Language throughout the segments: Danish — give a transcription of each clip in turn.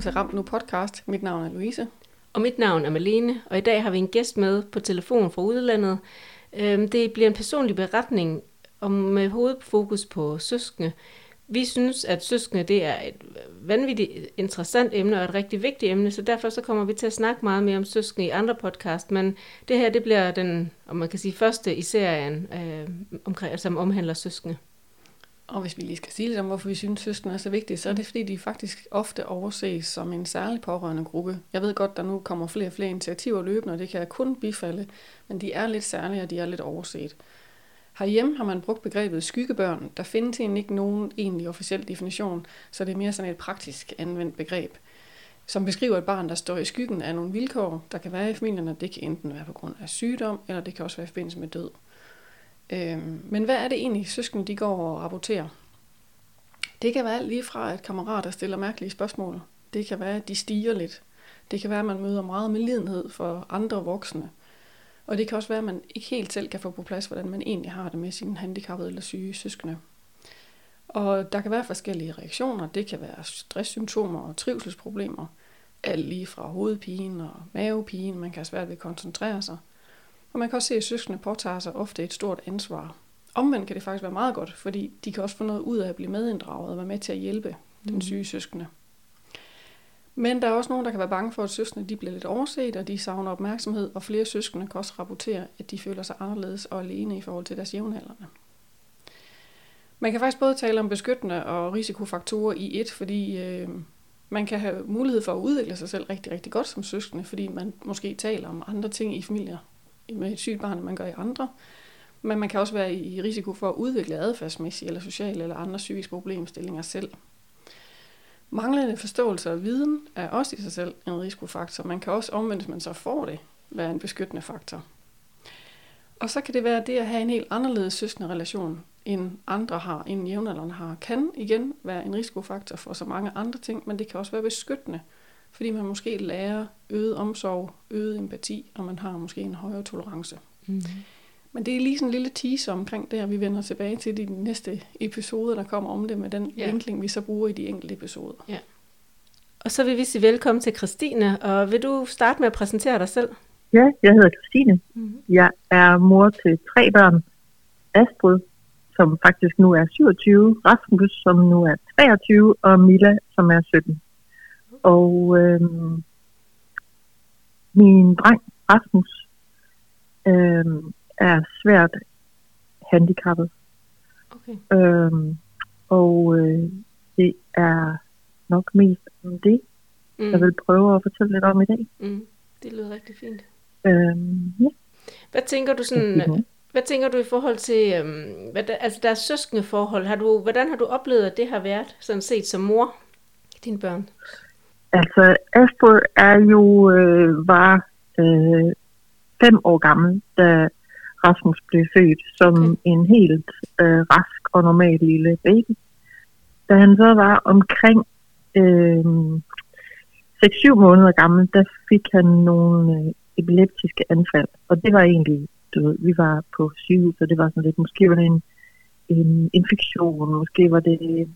velkommen til Ramt Nu podcast. Mit navn er Louise. Og mit navn er Malene, og i dag har vi en gæst med på telefon fra udlandet. Øhm, det bliver en personlig beretning om med hovedfokus på søskende. Vi synes, at søskende det er et vanvittigt interessant emne og et rigtig vigtigt emne, så derfor så kommer vi til at snakke meget mere om søskende i andre podcast, men det her det bliver den, om man kan sige, første i serien, øh, omkring, som omhandler søskende. Og hvis vi lige skal sige lidt om, hvorfor vi synes, søskende er så vigtige, så er det fordi, de faktisk ofte overses som en særlig pårørende gruppe. Jeg ved godt, der nu kommer flere og flere initiativer løbende, og det kan jeg kun bifalde, men de er lidt særlige, og de er lidt overset. Herhjemme har man brugt begrebet skyggebørn. Der findes egentlig ikke nogen egentlig officiel definition, så det er mere sådan et praktisk anvendt begreb, som beskriver et barn, der står i skyggen af nogle vilkår, der kan være i familien, og det kan enten være på grund af sygdom, eller det kan også være i forbindelse med død. Øhm, men hvad er det egentlig, søskende de går og rapporterer? Det kan være alt lige fra, at kammerater stiller mærkelige spørgsmål. Det kan være, at de stiger lidt. Det kan være, at man møder meget medlidenhed for andre voksne. Og det kan også være, at man ikke helt selv kan få på plads, hvordan man egentlig har det med sine handicappede eller syge søskende. Og der kan være forskellige reaktioner. Det kan være stresssymptomer og trivselsproblemer. Alt lige fra hovedpine og mavepine. Man kan have svært ved at koncentrere sig. Og man kan også se, at søskende påtager sig ofte et stort ansvar. Omvendt kan det faktisk være meget godt, fordi de kan også få noget ud af at blive medinddraget og være med til at hjælpe den mm. syge søskende. Men der er også nogen, der kan være bange for, at søskende de bliver lidt overset, og de savner opmærksomhed, og flere søskende kan også rapportere, at de føler sig anderledes og alene i forhold til deres jævnaldrende. Man kan faktisk både tale om beskyttende og risikofaktorer i et, fordi øh, man kan have mulighed for at udvikle sig selv rigtig, rigtig godt som søskende, fordi man måske taler om andre ting i familier med et sygt barn, end man gør i andre. Men man kan også være i risiko for at udvikle adfærdsmæssige eller sociale eller andre psykiske problemstillinger selv. Manglende forståelse og viden er også i sig selv en risikofaktor. Man kan også omvendt, hvis man så får det, være en beskyttende faktor. Og så kan det være det at have en helt anderledes søskende relation, end andre har, end jævnaldrende har, kan igen være en risikofaktor for så mange andre ting, men det kan også være beskyttende, fordi man måske lærer øget omsorg, øget empati, og man har måske en højere tolerance. Mm-hmm. Men det er lige sådan en lille teaser omkring det, og vi vender tilbage til de næste episoder, der kommer om det, med den ja. vinkling, vi så bruger i de enkelte episoder. Ja. Og så vil vi sige velkommen til Christine, og vil du starte med at præsentere dig selv? Ja, jeg hedder Christine. Mm-hmm. Jeg er mor til tre børn. Astrid, som faktisk nu er 27, Rasmus, som nu er 23, og Mila, som er 17. Og øhm, min dreng, Rasmus, øhm, er svært handicappet. Okay. Øhm, og øh, det er nok mest om det, mm. jeg vil prøve at fortælle lidt om i dag. Mm. Det lyder rigtig fint. Øhm, ja. Hvad tænker du sådan, hvad tænker du i forhold til, øhm, hvad der, altså deres søskende forhold, har du, hvordan har du oplevet, at det har været, sådan set som mor, dine børn? Altså, Astrid er jo, øh, var øh, fem år gammel, da Rasmus blev født som okay. en helt øh, rask og normal lille baby. Da han så var omkring øh, 6-7 måneder gammel, der fik han nogle øh, epileptiske anfald. Og det var egentlig, du ved, vi var på sygehus, og det var sådan lidt, måske var det en, en infektion, måske var det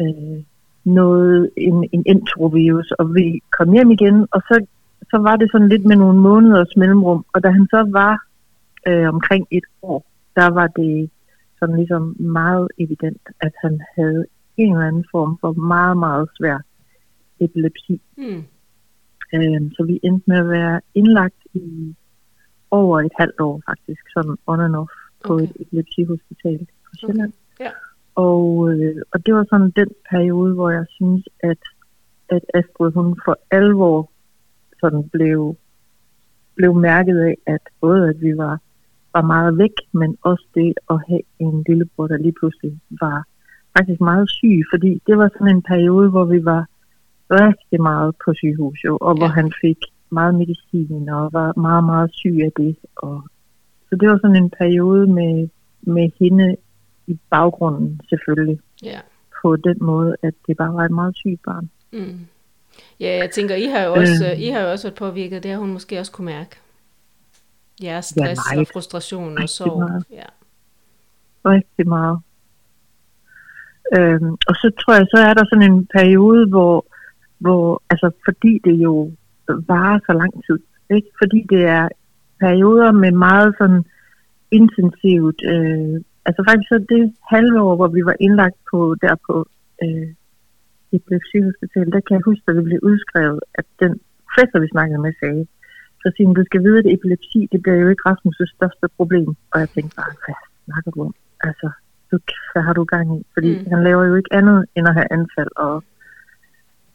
øh, noget, en, en enterovirus, og vi kom hjem igen, og så, så var det sådan lidt med nogle måneders mellemrum, og da han så var øh, omkring et år, der var det sådan ligesom meget evident, at han havde en eller anden form for meget, meget svær epilepsi. Mm. Øh, så vi endte med at være indlagt i over et halvt år faktisk, sådan on and off på okay. et epilepsihospital på Sjælland. Okay. Ja. Og, øh, og det var sådan den periode, hvor jeg synes, at, at Astrid hun for alvor sådan blev, blev mærket af, at både at vi var var meget væk, men også det at have en lillebror, der lige pludselig var faktisk meget syg, fordi det var sådan en periode, hvor vi var rigtig meget på sygehus, jo, og hvor han fik meget medicin og var meget, meget syg af det. Og, så det var sådan en periode med, med hende i baggrunden selvfølgelig. Ja. På den måde, at det bare var et meget sygt barn. Mm. Ja, jeg tænker, I har jo også, øh, I har jo også været påvirket, det har hun måske også kunne mærke. Ja, stress ja, og frustration og sorg. Meget. Ja. Rigtig meget. Øhm, og så tror jeg, så er der sådan en periode, hvor hvor, altså fordi det jo varer så lang tid, ikke? fordi det er perioder med meget sådan intensivt, øh, altså faktisk så det halve år, hvor vi var indlagt på, der på øh, epilepsihospital, der kan jeg huske, at det blev udskrevet, at den professor, vi snakkede med, sagde, så siger du skal vide, at epilepsi, det bliver jo ikke Rasmus' største problem. Og jeg tænkte bare, hvad snakker du om? Altså, du, hvad har du gang i? Fordi mm. han laver jo ikke andet end at have anfald, og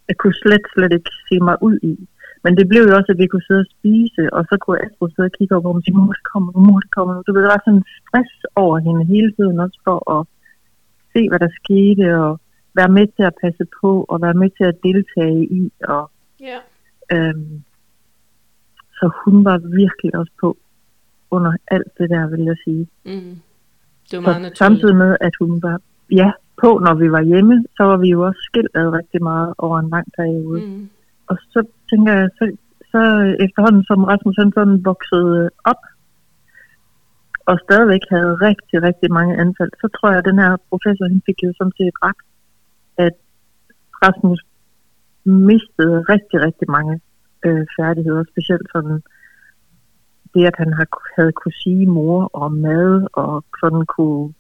jeg kunne slet, slet ikke se mig ud i. Men det blev jo også, at vi kunne sidde og spise, og så kunne Astrid sidde og kigge op og sige, mor, det kommer, mor, det kommer. Du ved, der var sådan en stress over hende hele tiden også for at se, hvad der skete, og være med til at passe på, og være med til at deltage i. Og, Ja. øhm, så hun var virkelig også på under alt det der, vil jeg sige. Mm. Det var Så meget naturligt. samtidig med, at hun var ja, på, når vi var hjemme, så var vi jo også skilt ad rigtig meget over en lang periode. Mm. Og så tænker jeg, så, så efterhånden som Rasmus han sådan voksede op, og stadigvæk havde rigtig, rigtig mange anfald, så tror jeg, at den her professor, han fik jo sådan set ret, at Rasmus mistede rigtig, rigtig mange øh, færdigheder, specielt sådan det, at han har, havde kunne sige mor og mad, og sådan kunne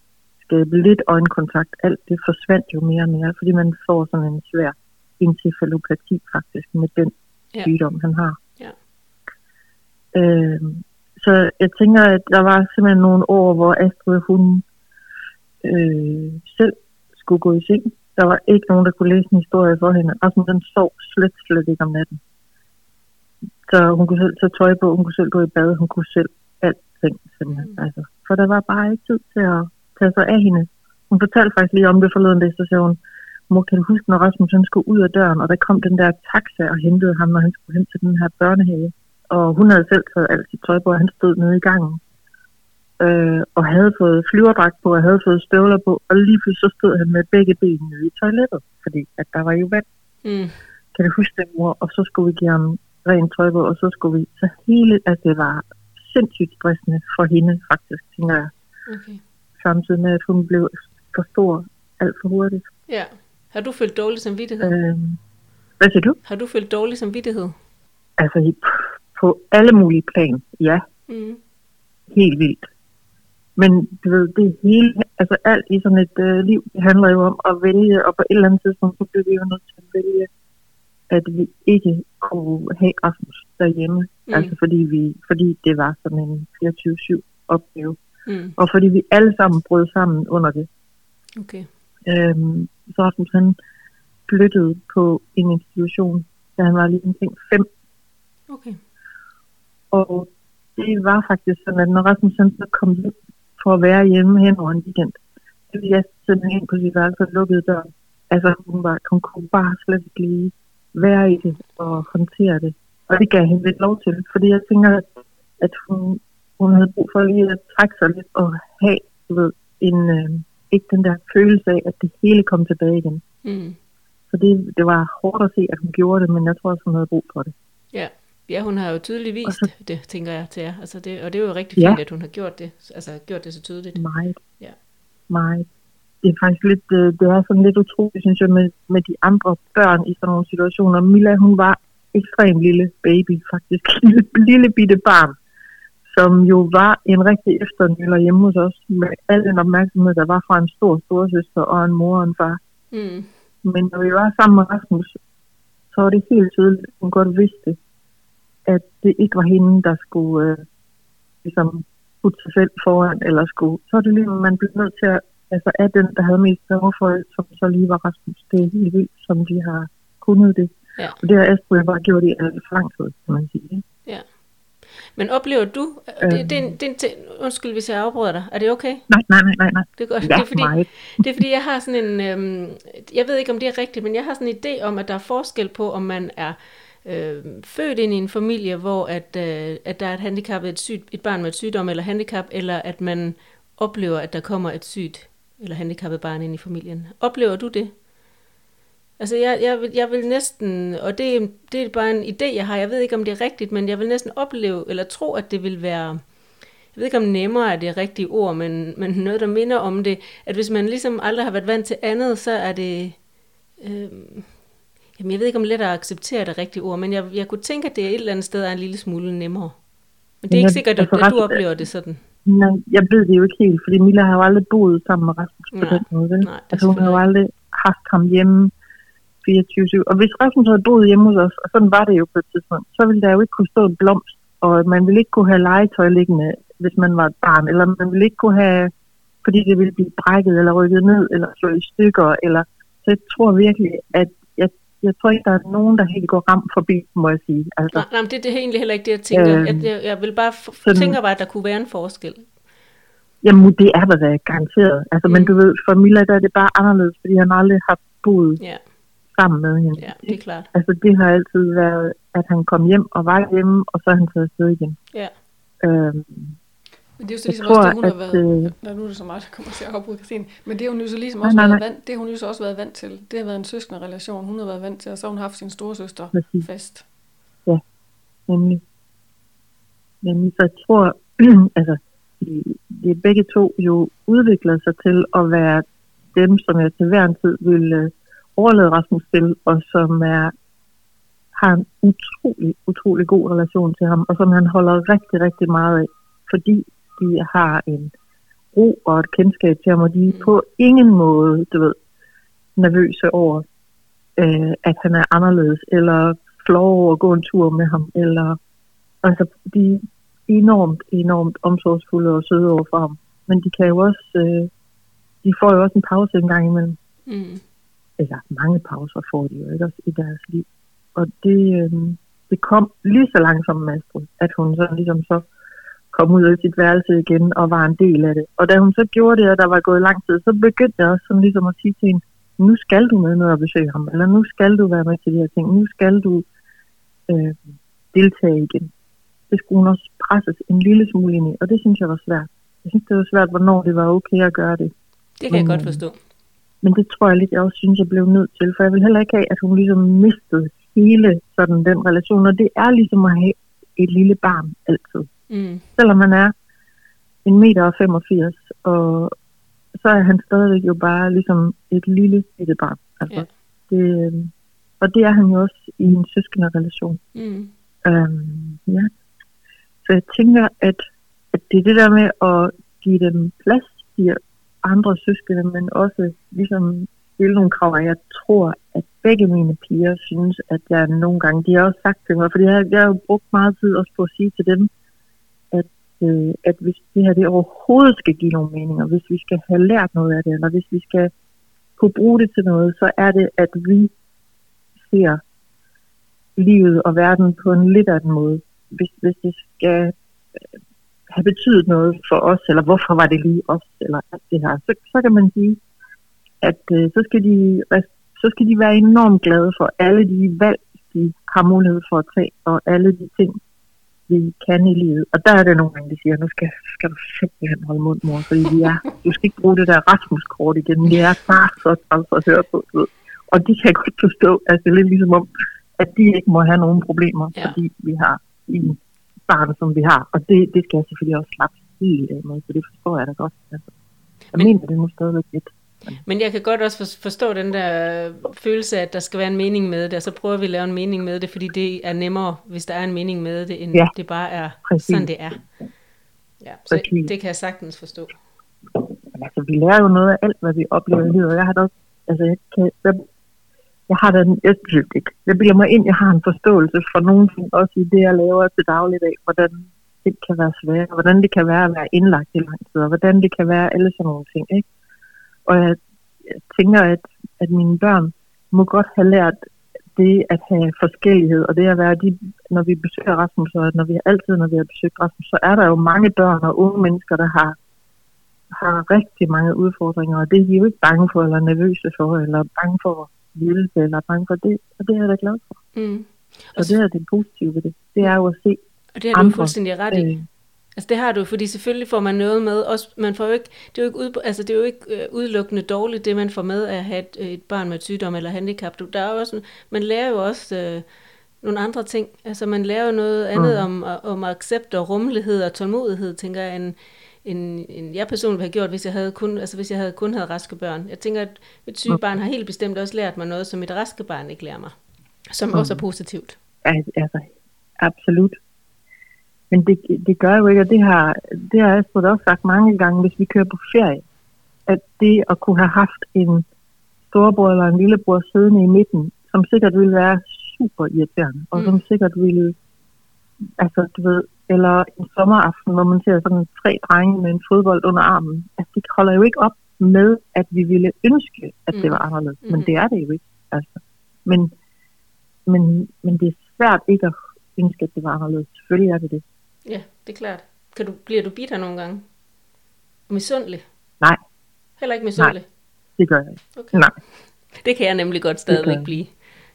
skabe lidt øjenkontakt, alt det forsvandt jo mere og mere, fordi man får sådan en svær encefalopati faktisk med den Ja. sygdom, han har. Ja. Øh, så jeg tænker, at der var simpelthen nogle år, hvor Astrid, hun øh, selv skulle gå i seng. Der var ikke nogen, der kunne læse en historie for hende. Rasmus, den sov slet, slet ikke om natten. Så hun kunne selv tage tøj på, hun kunne selv gå i bad, hun kunne selv alting simpelthen. Mm. Altså, for der var bare ikke tid til at tage sig af hende. Hun fortalte faktisk lige om det forleden dag, så sagde hun, mor, kan du huske, når Rasmus han skulle ud af døren, og der kom den der taxa og hentede ham, når han skulle hen til den her børnehave. Og hun havde selv taget alt sit tøj på, og han stod nede i gangen. Øh, og havde fået flyverdragt på, og havde fået støvler på, og lige pludselig så stod han med begge ben nede i toilettet, fordi at der var jo vand. Mm. Kan du huske det, mor? Og så skulle vi give ham rent tøj på, og så skulle vi... Så hele, at det var sindssygt stressende for hende, faktisk, tænker jeg. Okay. Samtidig med, at hun blev for stor alt for hurtigt. Ja. Har du følt dårlig samvittighed? Øh, hvad siger du? Har du følt dårlig samvittighed? Altså, på alle mulige plan, ja. Mm. helt vildt. Men du ved, det hele, altså alt i sådan et øh, liv, det handler jo om at vælge, og på et eller andet tidspunkt, så blev vi jo nødt til at vælge, at vi ikke kunne have Rasmus derhjemme. Mm. Mm. Altså fordi, vi, fordi det var sådan en 24-7 opgave. Mm. Og fordi vi alle sammen brød sammen under det. Okay. Øhm, så Rasmus han flyttede på en institution, da han var lige omkring fem Okay. Og det var faktisk sådan, at når Rasmus han så kom hjem for at være hjemme hen over en weekend, så ville jeg simpelthen ind på sit værelse og lukkede døren. Altså hun, var, hun kunne bare slet ikke lige være i det og håndtere det. Og det gav hende lidt lov til, fordi jeg tænker, at, at hun, hun havde brug for lige at trække sig lidt og have, du ved, en, øh, ikke den der følelse af, at det hele kom tilbage igen. Mm. Så det, det var hårdt at se, at hun gjorde det, men jeg tror også, hun havde brug for det. Ja. Ja, hun har jo tydeligt vist så- det, tænker jeg til jer. Altså det, og det er jo rigtig Ja. fint, at hun har gjort det. Altså gjort det så tydeligt. Meget. Ja. Meget. Det er faktisk lidt, øh, det er sådan lidt utroligt, synes jeg, med, med de andre børn i sådan nogle situationer. Mila, hun var ekstremt lille baby, faktisk. Lille, lille bitte barn, som jo var en rigtig efternøller hjemme hos os, med al den opmærksomhed, der var fra en stor storsøster og en mor og en far. Mm. Men når vi var sammen med Rasmus, så var det helt tydeligt, at hun godt vidste, at det ikke var hende, der skulle øh, ligesom putte sig selv foran, eller skulle. Så er det lige, man blev nødt til at, altså af den, der havde mest behov for det, som så lige var Rasmus. Det er helt vildt, som de har kunnet det. Ja. Og det har Astrid bare gjort i alt for lang tid, kan man sige. Men oplever du, det, Øhm. det, det, er en ting- undskyld hvis jeg afbryder dig, er det okay? Nej, nej, nej, nej, nej. Det er godt. Ja, det, er fordi, meget. det er fordi, jeg har sådan en, øhm, jeg ved ikke om det er rigtigt, men jeg har sådan en idé om, at der er forskel på, om man er øh, født ind i en familie, hvor at, øh, at der er et handicap, et, sygt, et barn med et sygdom eller handicap, eller at man oplever, at der kommer et sygt eller handicappet barn ind i familien. Oplever du det? Altså, jeg, jeg, vil, jeg vil næsten, og det, det er bare en idé, jeg har, jeg ved ikke, om det er rigtigt, men jeg vil næsten opleve, eller tro, at det vil være, jeg ved ikke, om nemmere er det rigtige ord, men, men noget, der minder om det, at hvis man ligesom aldrig har været vant til andet, så er det, øh, Jamen, jeg ved ikke, om let at acceptere det rigtige ord, men jeg, jeg kunne tænke, at det et eller andet sted er en lille smule nemmere. Men det er ikke sikkert, at, at du oplever det sådan. Nej, jeg ved det jo ikke helt, fordi Milla har jo aldrig boet sammen med Rasmus på Nej, den måde. Nej, altså hun har jo aldrig haft ham hjemme 24-7. Og hvis Rasmus havde boet hjemme hos os, og sådan var det jo på et tidspunkt, så ville der jo ikke kunne stå en blomst, og man ville ikke kunne have legetøj liggende, hvis man var et barn, eller man ville ikke kunne have, fordi det ville blive brækket eller rykket ned, eller slået i stykker, eller så jeg tror virkelig, at jeg, jeg tror ikke, der er nogen, der helt går ramt forbi, må jeg sige. Altså, Nej, nej, men det, det er egentlig heller ikke det, jeg tænker. Øhm, jeg, jeg, jeg vil bare f- sådan- tænker bare, at der kunne være en forskel. Jamen, det er der da garanteret. Altså, mm. Men du ved, for Milla der er det bare anderledes, fordi han aldrig har boet Ja, sammen med hende. ja, det er klart. Altså, det har altid været, at han kom hjem og var hjemme, og så er han taget afsted igen. Ja. Øhm, Men det er jo så ligesom tror, også det, hun har at, været... øh, Nå, nu er det så meget, der kommer til at afbryde Christine. Men det har hun jo så ligesom Nej, også nej, været nej. vant, det har hun jo så også været vant til. Det har været en søskende relation, hun har været vant til, og så har hun haft sin store søster præcis, fast. nemlig. Nemlig, så jeg tror, altså, de, de begge to jo udvikler sig til at være dem, som jeg til hver en tid vil øh, overlade Rasmus til, og som er har en utrolig, utrolig god relation til ham, og som han holder rigtig, rigtig meget af, fordi de har en ro og et kendskab til ham, og de er på ingen måde, du ved, nervøse over, øh, at han er anderledes, eller flår over at gå en tur med ham, eller altså, de er enormt, enormt omsorgsfulde og søde over for ham. Men de kan jo også, øh, de får jo også en pause en gang imellem Mm eller mange pauser får de jo ikke også i deres liv. Og det, øh, det kom lige så langsomt med Astrid, at hun så ligesom så kom ud af sit værelse igen og var en del af det. Og da hun så gjorde det, og der var gået lang tid, så begyndte jeg også sådan ligesom at sige til hende, nu skal du med ned og besøge ham, eller nu skal du være med til de her ting, nu skal du øh, deltage igen. Det skulle hun også presses en lille smule ind i, og det synes jeg var svært. Jeg synes, det var svært, hvornår det var okay at gøre det. Det kan jeg Men, godt øh, forstå. Men det tror jeg lidt, jeg også synes, jeg blev nødt til, for jeg vil heller ikke have, at hun ligesom mistede hele sådan den relation, og det er ligesom at have et lille barn altid. Mm. Selvom man er en meter og 85, og så er han stadigvæk jo bare ligesom et lille lille barn. Altså, Ja. det, øh, og det er han jo også i en søskende relation. Mm. Øhm, ja. Så jeg tænker, at, at det er det der med at give dem plads, de andre søskende, men også ligesom stille nogle krav. Og jeg tror, at begge mine piger synes, at jeg nogle gange, de har også sagt til mig, fordi jeg, jeg har jo brugt meget tid også på at sige til dem, at, øh, at hvis det her det overhovedet skal give nogle meninger, hvis vi skal have lært noget af det, eller hvis vi skal kunne bruge det til noget, så er det, at vi ser livet og verden på en lidt anden måde. Hvis, hvis det skal have betydet noget for os, eller hvorfor var det lige os, eller alt det her, så, så kan man sige, at øh, så, skal de, så skal de være enormt glade for alle de valg, de har mulighed for at tage, og alle de ting, vi kan i livet. Og der er det nogle gange, de siger, nu skal, skal du simpelthen holde mund, mor, fordi vi er, du skal ikke bruge det der Rasmus-kort igen, det er bare så træls at høre på, ved. Og de kan godt forstå, at det er lidt ligesom om, at de ikke må have nogen problemer, ja. fordi vi har en barn, som vi har. Og det, det skal jeg selvfølgelig også slappe helt af med, så det forstår jeg da godt. Altså, jeg Men- Men... mener det nu stadigvæk lidt. Men jeg kan godt også for- forstå den der følelse at der skal være en mening med det, og så prøver vi at lave en mening med det, fordi det er nemmere, hvis der er en mening med det, end Ja, det bare er præcis. sådan, det er. Ja, så Præcis. det kan jeg sagtens forstå. Men altså, vi lærer jo noget af alt, hvad vi oplever i livet. Jeg har da også, altså, jeg, kan, jeg, jeg har da, jeg synes ikke, jeg bilder mig ind, jeg har en forståelse for nogle ting, også i det, jeg laver til dagligdag, hvordan det kan være svært, og hvordan det kan være at være indlagt i lang tid, og hvordan det kan være alle sådan nogle ting, ikke? Og jeg, jeg tænker, at, at mine børn må godt have lært det at have forskellighed, og det at være, de, når vi besøger Rasmus, og når vi altid, når vi har besøgt Rasmus, så er der jo mange børn og unge mennesker, der har har rigtig mange udfordringer, og det er de jo ikke bange for, eller nervøse for, eller bange for hjælpe, eller bange for det, og det er jeg da glad for. Mm. Og det er det positive ved det. Det er jo at se Og det har du jo andre, fuldstændig ret i. øh, Altså det har du, fordi selvfølgelig får man noget med, også, man får jo ikke, det er jo ikke, ud, altså det er jo ikke øh, udelukkende dårligt, det man får med at have et, et barn med et sygdom eller handicap. Du, der er jo også, man lærer jo også øh, nogle andre ting. Altså man lærer jo noget andet Mm. om, om accept og rummelighed og tålmodighed, tænker jeg, end, end, end jeg personligt ville have gjort, hvis jeg havde kun, altså hvis jeg havde kun havde raske børn. Jeg tænker, at sygt Mm. barn har helt bestemt også lært mig noget, som et raske barn ikke lærer mig. Som Mm. også er positivt. Al- Altså, absolut. Men det, det gør jo ikke, og det har, det har jeg også sagt mange gange, hvis vi kører på ferie, at det at kunne have haft en storebror eller en lillebror siddende i midten, som sikkert ville være super irriterende, og Mm. som sikkert ville, altså du ved, eller en sommeraften, hvor man ser sådan tre drenge med en fodbold under armen. Altså det holder jo ikke op med, at vi ville ønske, at det Mm. var anderledes. Men Mhm. det er det jo ikke. Altså. Men, men, men det er svært ikke at ønske, at det var anderledes. Selvfølgelig er det det. Ja, det er klart. Kan du, bliver du bitter nogle gange? Misundelig? Nej. Heller ikke misundelig? Det gør jeg ikke. Okay. Nej. Det kan jeg nemlig godt stadigvæk blive.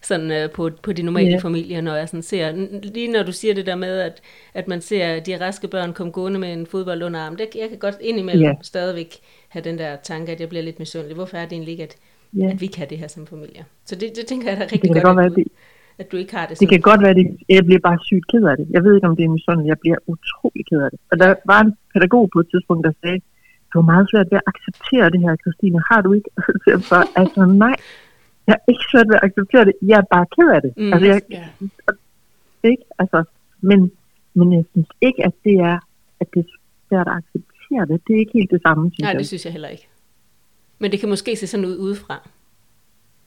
Sådan øh, på, på de normale Ja. familier, når jeg sådan ser, lige når du siger det der med, at, at man ser de raske børn komme gående med en fodbold under armen, det, jeg kan godt indimellem Ja. stadigvæk have den der tanke, at jeg bliver lidt misundelig. Hvorfor er det egentlig ikke, at, Ja. at vi kan det her som familie? Så det, det tænker jeg da Det rigtig kan godt, godt være, at, du, det, at du ikke har det det sådan. kan godt være, at det, jeg bliver bare sygt ked af det. Jeg ved ikke, om det er misundelig. Jeg bliver utrolig ked af det. Og der var en pædagog på et tidspunkt, der sagde, du har meget svært ved at acceptere det her, Christine. Har du ikke? Så jeg bare, altså nej, jeg er ikke svært ved at acceptere det. Jeg er bare ked af det. Mm. Altså, jeg, Ja. ikke? Altså, men, men jeg synes ikke, at det er, at det er svært at acceptere det. Det er ikke helt det samme, synes Nej, jeg. det synes jeg heller ikke. Men det kan måske se sådan ud udefra.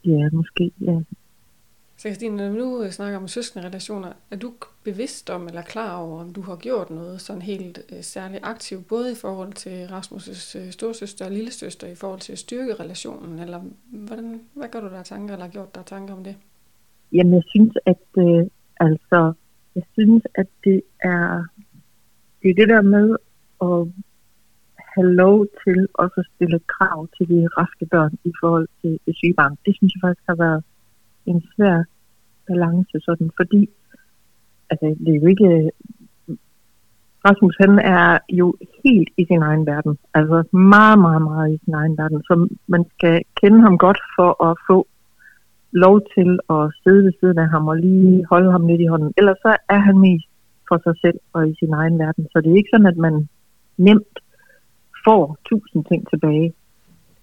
Ja, måske. Ja. Så Christine, når vi nu øh, snakker om søskende relationer, er du bevidst om eller klar over, om du har gjort noget sådan helt øh, særligt aktivt, både i forhold til Rasmus' øh, storsøster og lillesøster, i forhold til at styrke relationen, eller hvordan, hvad gør du der tanker, eller har gjort der tanker om det? Jamen, jeg synes, at øh, altså, jeg synes, at det er det, er det der med at have lov til også at stille krav til de raske børn i forhold til det syge barn. Det synes jeg faktisk har været en svær balance sådan, fordi altså, det er jo ikke Rasmus, han er jo helt i sin egen verden. Altså meget, meget, meget i sin egen verden. Så man skal kende ham godt for at få lov til at sidde ved siden af ham og lige holde ham lidt i hånden. Ellers så er han mest for sig selv og i sin egen verden. Så det er ikke sådan, at man nemt får tusind ting tilbage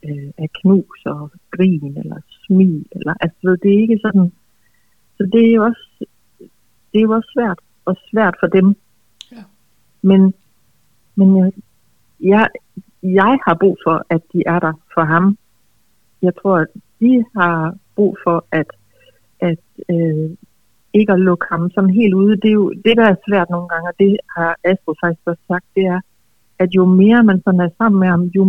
øh, af knus og grin eller smil. Eller, altså, ved, det er ikke sådan. Så det er jo også, det er jo også svært. Og svært for dem. Ja. Men, men jeg, jeg, jeg har brug for, at de er der for ham. Jeg tror, at de har brug for, at, at øh, ikke at lukke ham sådan helt ude. Det er jo det, der er svært nogle gange, og det har Astrid faktisk også sagt, det er, at jo mere man sådan er sammen med ham, jo,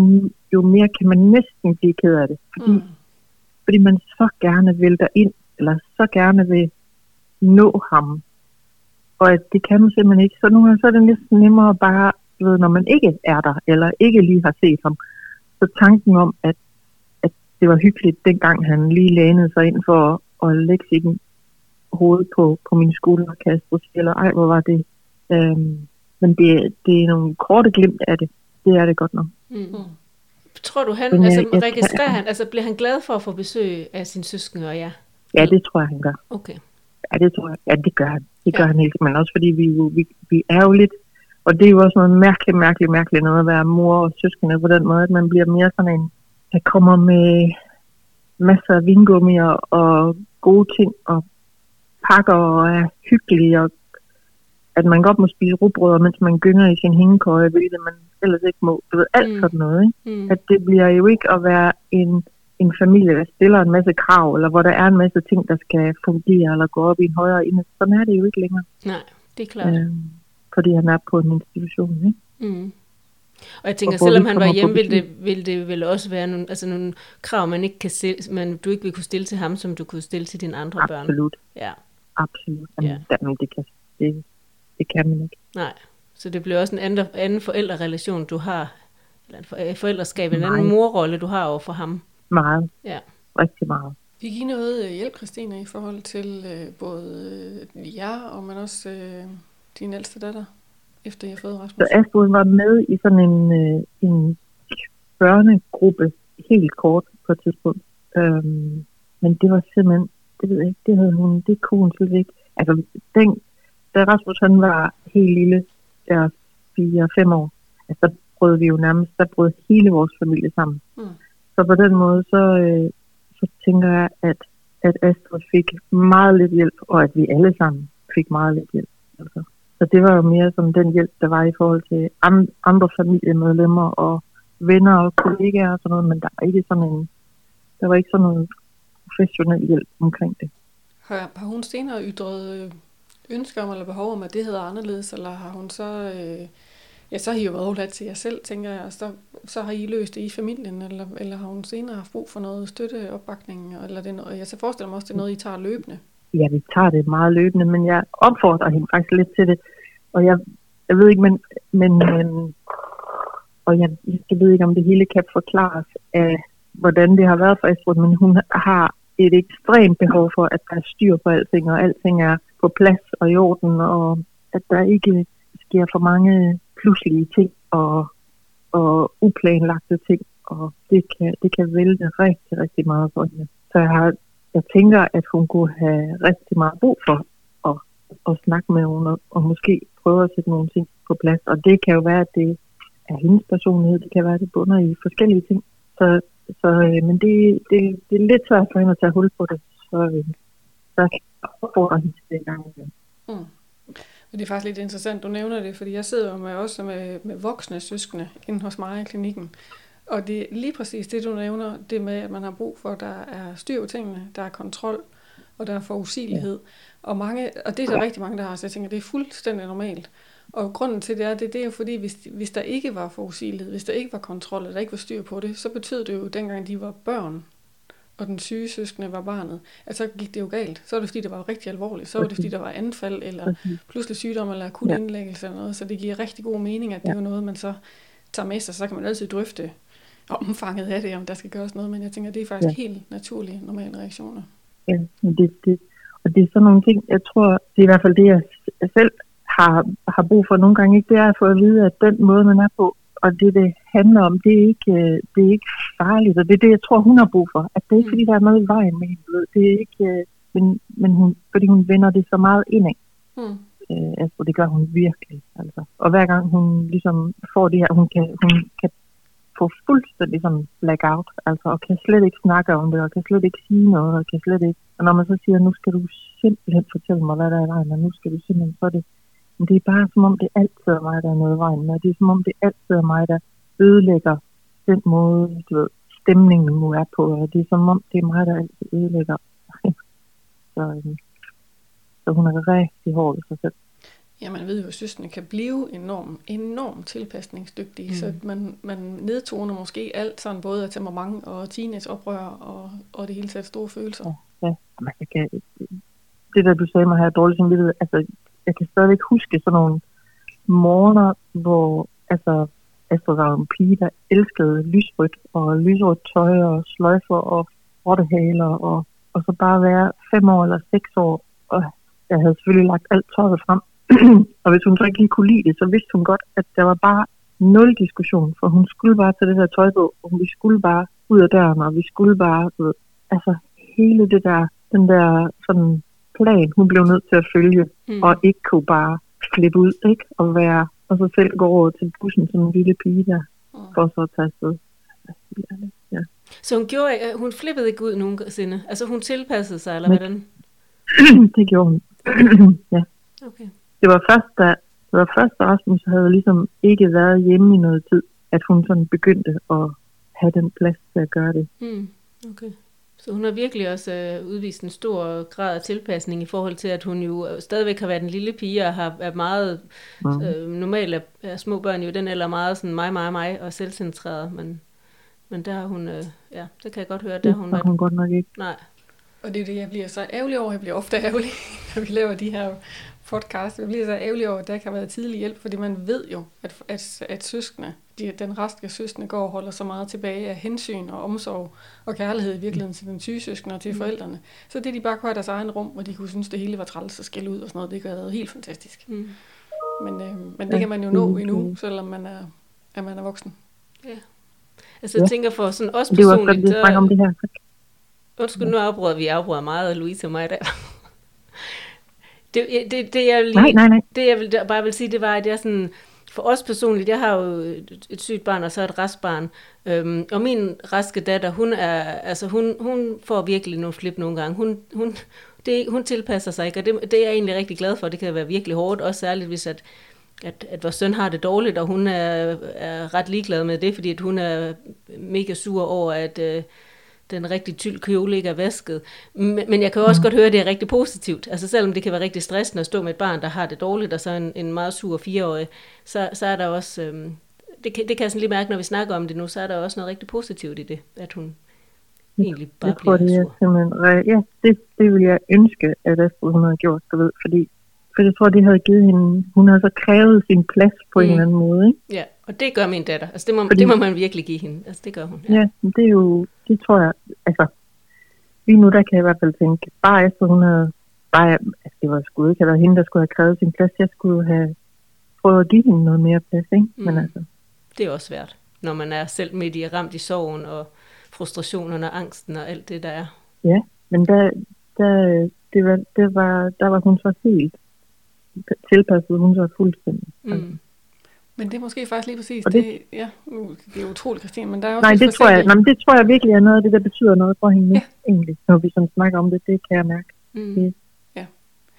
jo mere kan man næsten blive ked af det. Fordi, Mm. fordi man så gerne vil ind eller så gerne vil nå ham. Og at det kan man simpelthen ikke. Så nogle gange så er det næsten nemmere bare, ved, når man ikke er der, eller ikke lige har set ham. Så tanken om, at, at det var hyggeligt, dengang han lige lænede sig ind for at, at lægge sit hoved på, på min skulder, kan jeg sige, eller ej, hvor var det. Øhm, men det, det er nogle korte glimt af det. Det er det godt nok. Mm. Tror du, han, Men, øh, altså jeg- registrerer han, altså bliver han glad for at få besøg af sin søskende og jer? Ja, det tror jeg, han gør. Okay. Ja, det tror jeg. Ja, det gør han. Det gør Ja. ja. han helt. Men også fordi vi, jo, vi, vi er jo lidt... Og det er jo også noget mærkeligt, mærkeligt, mærkeligt noget at være mor og søskende på den måde, at man bliver mere sådan en, der kommer med masser af vingummier og gode ting og pakker og er hyggelig og at man godt må spise rugbrød, mens man gynger i sin hængekøje, hvilket man ellers ikke må. Du ved, alt Mm. sådan noget. Ikke? Mm. at det bliver jo ikke at være en, en familie, der stiller en masse krav, eller hvor der er en masse ting, der skal fungere, eller gå op i en højere enhed. Sådan er det jo ikke længere, Nej, det er klart. øh, fordi han er på en institution. Ikke? Mm. Og jeg tænker, Og selvom han var kommer på hjemme, ville det, ville det vel også være nogle, altså nogle krav, man ikke kan stille, man, du ikke vil kunne stille til ham, som du kunne stille til dine andre børn. Absolut, Ja, absolut. Jamen, Ja. jamen, det, kan, det, det kan man ikke. nej. Så det bliver også en anden, anden forældrerelation, du har, eller en for- forældreskab, en anden morrolle, du har over for ham. Meget, Ja. rigtig meget. Fik I noget øh, hjælp, Christine, i forhold til øh, både øh, jer, og men også øh, din ældste datter, efter I har fået Rasmus? Så Astrid var med i sådan en, øh, en børnegruppe helt kort på et tidspunkt. Øhm, men det var simpelthen, det ved jeg ikke, det havde hun, det kunne hun slet ikke. Altså, den, da Rasmus han var helt lille, der 4-5 år, altså, der brød vi jo nærmest, der brød hele vores familie sammen. Mm. Så på den måde, så, øh, så tænker jeg, at at Astrid fik meget lidt hjælp, og at vi alle sammen fik meget lidt hjælp. Altså. Så det var jo mere som den hjælp, der var i forhold til andre familiemedlemmer og venner og kollegaer og sådan noget, men der var ikke sådan en, der var ikke sådan noget professionel hjælp omkring det. Har, har hun senere ytret ønske ønsker om eller behov om, at det hedder anderledes, eller har hun så, øh, ja, så har I jo været overladt til jer selv, tænker jeg, og så, så har I løst det i familien, eller, eller har hun senere haft brug for noget støtte, opbakning, eller det noget, jeg så forestiller mig også, det er noget, I tager løbende. Ja, vi tager det meget løbende, men jeg opfordrer hende faktisk lidt til det, og jeg, jeg ved ikke, men, men øh, og jeg, jeg ved ikke, om det hele kan forklares af, hvordan det har været for Astrid, men hun har et ekstremt behov for, at der er styr på alting, og alting er på plads og i orden, og at der ikke sker for mange pludselige ting og, og uplanlagte ting, og det kan, det kan vælte rigtig, rigtig meget for hende. Så jeg, har, jeg tænker, at hun kunne have rigtig meget brug for at, at snakke med hende, og, og måske prøve at sætte nogle ting på plads. Og det kan jo være, at det er hendes personlighed, det kan være, at det bunder i forskellige ting. Så så, øh, men det, det, det er lidt svært for hende at tage hul på det. Så, øh, så jeg opfordre hende til det i gang igen. Mm. Men det er faktisk lidt interessant, du nævner det, fordi jeg sidder jo med, også med, med voksne søskende inde hos mig i klinikken. Og det er lige præcis det, du nævner, det med, at man har brug for, at der er styr på tingene, der er kontrol, og der er forudsigelighed. Ja. Og, mange, og det er der ja. rigtig mange, der har, så jeg tænker, det er fuldstændig normalt. Og grunden til det er, det, det er jo fordi, hvis, hvis der ikke var forudsigelighed, hvis der ikke var kontrol, eller der ikke var styr på det, så betød det jo, dengang de var børn, og den syge søskende var barnet, at så gik det jo galt. Så var det fordi, det var rigtig alvorligt. Så var det fordi, der var anfald, eller pludselig sygdom, eller akut indlæggelse eller noget. Så det giver rigtig god mening, at det er noget, man så tager med sig. Så kan man altid drøfte omfanget af det, om der skal gøres noget. Men jeg tænker, det er faktisk ja. helt naturlige, normale reaktioner. Ja, det, det, og det er sådan nogle ting, jeg tror, det er i hvert fald det, jeg selv har, har brug for nogle gange, ikke, det er at få at vide, at den måde, man er på, og det, det handler om, det er ikke, øh, det er ikke farligt, og det er det, jeg tror, hun har brug for. At det er ikke, mm. fordi der er noget i vejen med hende. Det er ikke, øh, men, men hun, fordi hun vender det så meget indad. Mm. Øh, altså, det gør hun virkelig. Altså. Og hver gang hun ligesom får det her, hun kan, hun kan få fuldstændig sådan blackout, altså, og kan slet ikke snakke om det, og kan slet ikke sige noget, og kan slet ikke... Og når man så siger, nu skal du simpelthen fortælle mig, hvad der er i vejen, og nu skal du simpelthen, så det, men det er bare som om, det altid er mig, der er noget i vejen med. Det er som om, det altid er mig, der ødelægger den måde, du ved, stemningen nu er på. Og det er som om, det er mig, der altid ødelægger. så, øhm, så hun er rigtig hård i sig selv. Ja, man ved jo, at søsterne kan blive enormt enorm tilpasningsdygtige, mm. så man, man nedtoner måske alt sådan, både af temperament og teenageoprør og, og det hele taget store følelser. Ja, ja. Man kan, det der du sagde mig her, dårligt samvittighed, altså jeg kan stadigvæk huske sådan nogle morgener, hvor altså, Astrid var en pige, der elskede lysrødt og lysrødt tøj og sløjfer og rottehaler og, og så bare være fem år eller seks år. Og jeg havde selvfølgelig lagt alt tøjet frem. og hvis hun så ikke lige kunne lide det, så vidste hun godt, at der var bare nul diskussion, for hun skulle bare tage det her tøj på, og vi skulle bare ud af døren, og vi skulle bare, ved, altså hele det der, den der sådan plan, hun blev nødt til at følge, mm. og ikke kunne bare flippe ud, ikke? Og være, og så selv gå over til bussen som en lille pige der, mm. for så at tage afsted. Ja. Så hun gjorde, øh, hun flippede ikke ud nogensinde? Altså hun tilpassede sig, eller hvordan? det gjorde hun. ja. Okay. Det var først, da, det var først, da Rasmus havde ligesom ikke været hjemme i noget tid, at hun sådan begyndte at have den plads til at gøre det. Mm. Okay. Så hun har virkelig også øh, udvist en stor grad af tilpasning i forhold til, at hun jo stadigvæk har været en lille pige og har er meget, mm. øh, normalt er, er små børn jo den eller meget sådan mig, mig, mig og selvcentreret, men, men der har hun, øh, ja, det kan jeg godt høre, der har hun været. hun godt nok ikke. Nej. Og det er det, jeg bliver så ærgerlig over. Jeg bliver ofte ærgerlig, når vi laver de her podcast. Jeg bliver så ærgerlig over, at der ikke har været tidlig hjælp, fordi man ved jo, at, at, at søskende, de, den raske søskende går og holder så meget tilbage af hensyn og omsorg og kærlighed i virkeligheden til den syge søskende og til mm. forældrene. Så det de bare kunne have deres egen rum, hvor de kunne synes, det hele var træls og skælde ud og sådan noget, det kunne have været helt fantastisk. Mm. Men, øh, men det kan man jo nå endnu, selvom man er, at man er voksen. Ja. Altså jeg ja. tænker for sådan også personligt... Det var om det her. Undskyld, nu afbryder vi afbryder meget, Louise og mig der. Det, det, det, jeg lige, nej, nej, nej. det jeg vil, bare vil sige, det var, at jeg sådan, for os personligt, jeg har jo et, sygt barn, og så et restbarn. Øhm, og min raske datter, hun, er, altså hun, hun får virkelig nogle flip nogle gange. Hun, hun, det, hun tilpasser sig ikke, og det, det er jeg egentlig rigtig glad for. Det kan være virkelig hårdt, også særligt hvis at, at, at vores søn har det dårligt, og hun er, er ret ligeglad med det, fordi at hun er mega sur over, at... Den rigtig tyld kjole ikke er vasket. Men, men jeg kan jo også mm. godt høre, at det er rigtig positivt. Altså selvom det kan være rigtig stressende at stå med et barn, der har det dårligt, og så en, en meget sur fireårig, så, så er der også, øhm, det, kan, det kan jeg sådan lige mærke, når vi snakker om det nu, så er der også noget rigtig positivt i det, at hun egentlig bare jeg tror, bliver det er simpelthen, ja, det, det vil jeg ønske, at Astrid hun havde gjort, du ved, fordi for jeg tror, det havde givet hende, hun havde så krævet sin plads på mm. en eller anden måde. Ikke? Ja, og det gør min datter. Altså det må, Fordi, det må man virkelig give hende. Altså det gør hun. Ja. ja, det er jo, det tror jeg, altså lige nu der kan jeg i hvert fald tænke, bare efter hun havde, bare, altså det var sgu ikke været hende, der skulle have krævet sin plads, jeg skulle have prøvet at give hende noget mere plads, ikke? Mm. Men altså. Det er også svært, når man er selv midt i ramt i sorgen og frustrationerne og angsten og alt det, der er. Ja, men der, der, det var, det var, der var hun så helt tilpasset hun sig fuldstændig. Mm. Altså. Men det er måske faktisk lige præcis det, det ja, det er utroligt, Christine, men der er også nej, det tror jeg, nej, men det tror jeg virkelig er noget af det, der betyder noget for hende, ja. egentlig, når vi sådan snakker om det, det kan jeg mærke. Mm. Det, ja.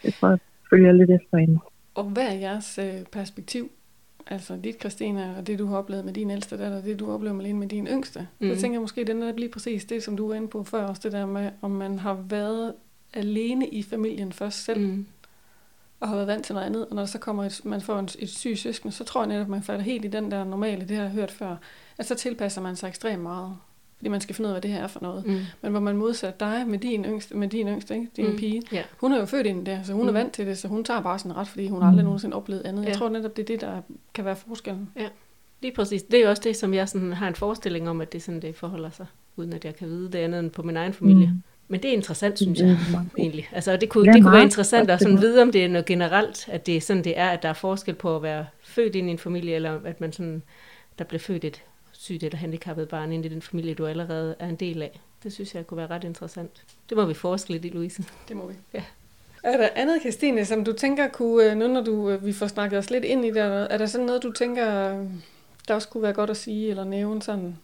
det tror jeg følger lidt efter hende. Og hvad er jeres øh, perspektiv? Altså dit, Christina, og det du har oplevet med din ældste datter, og det du oplever med med din yngste. Mm. Så tænker jeg måske, det er lige præcis det, som du var inde på før, også det der med, om man har været alene i familien først selv. Mm og har været vant til noget andet, og når der så kommer et, man får en, et syg søskende, så tror jeg netop, at man falder helt i den der normale, det har jeg hørt før, at så tilpasser man sig ekstremt meget, fordi man skal finde ud af, hvad det her er for noget. Mm. Men hvor man modsat dig med din yngste, med din yngste, ikke? din mm. pige, yeah. hun er jo født ind der, så hun mm. er vant til det, så hun tager bare sådan ret, fordi hun mm. aldrig nogensinde oplevet andet. Jeg tror netop, det er det, der kan være forskellen. Ja, lige præcis. Det er jo også det, som jeg sådan har en forestilling om, at det er sådan, det forholder sig, uden at jeg kan vide det andet end på min egen familie. Mm. Men det er interessant, synes jeg, egentlig. Altså, det kunne, det kunne være interessant at sådan vide, om det er noget generelt, at det er sådan, det er, at der er forskel på at være født ind i en familie, eller at man sådan, der bliver født et sygt eller handicappet barn ind i den familie, du allerede er en del af. Det synes jeg kunne være ret interessant. Det må vi forske lidt i, Louise. Det må vi. Ja. Er der andet, Christine, som du tænker kunne, øh, nu når du, øh, vi får snakket os lidt ind i det, er der sådan noget, du tænker, der også kunne være godt at sige eller nævne sådan,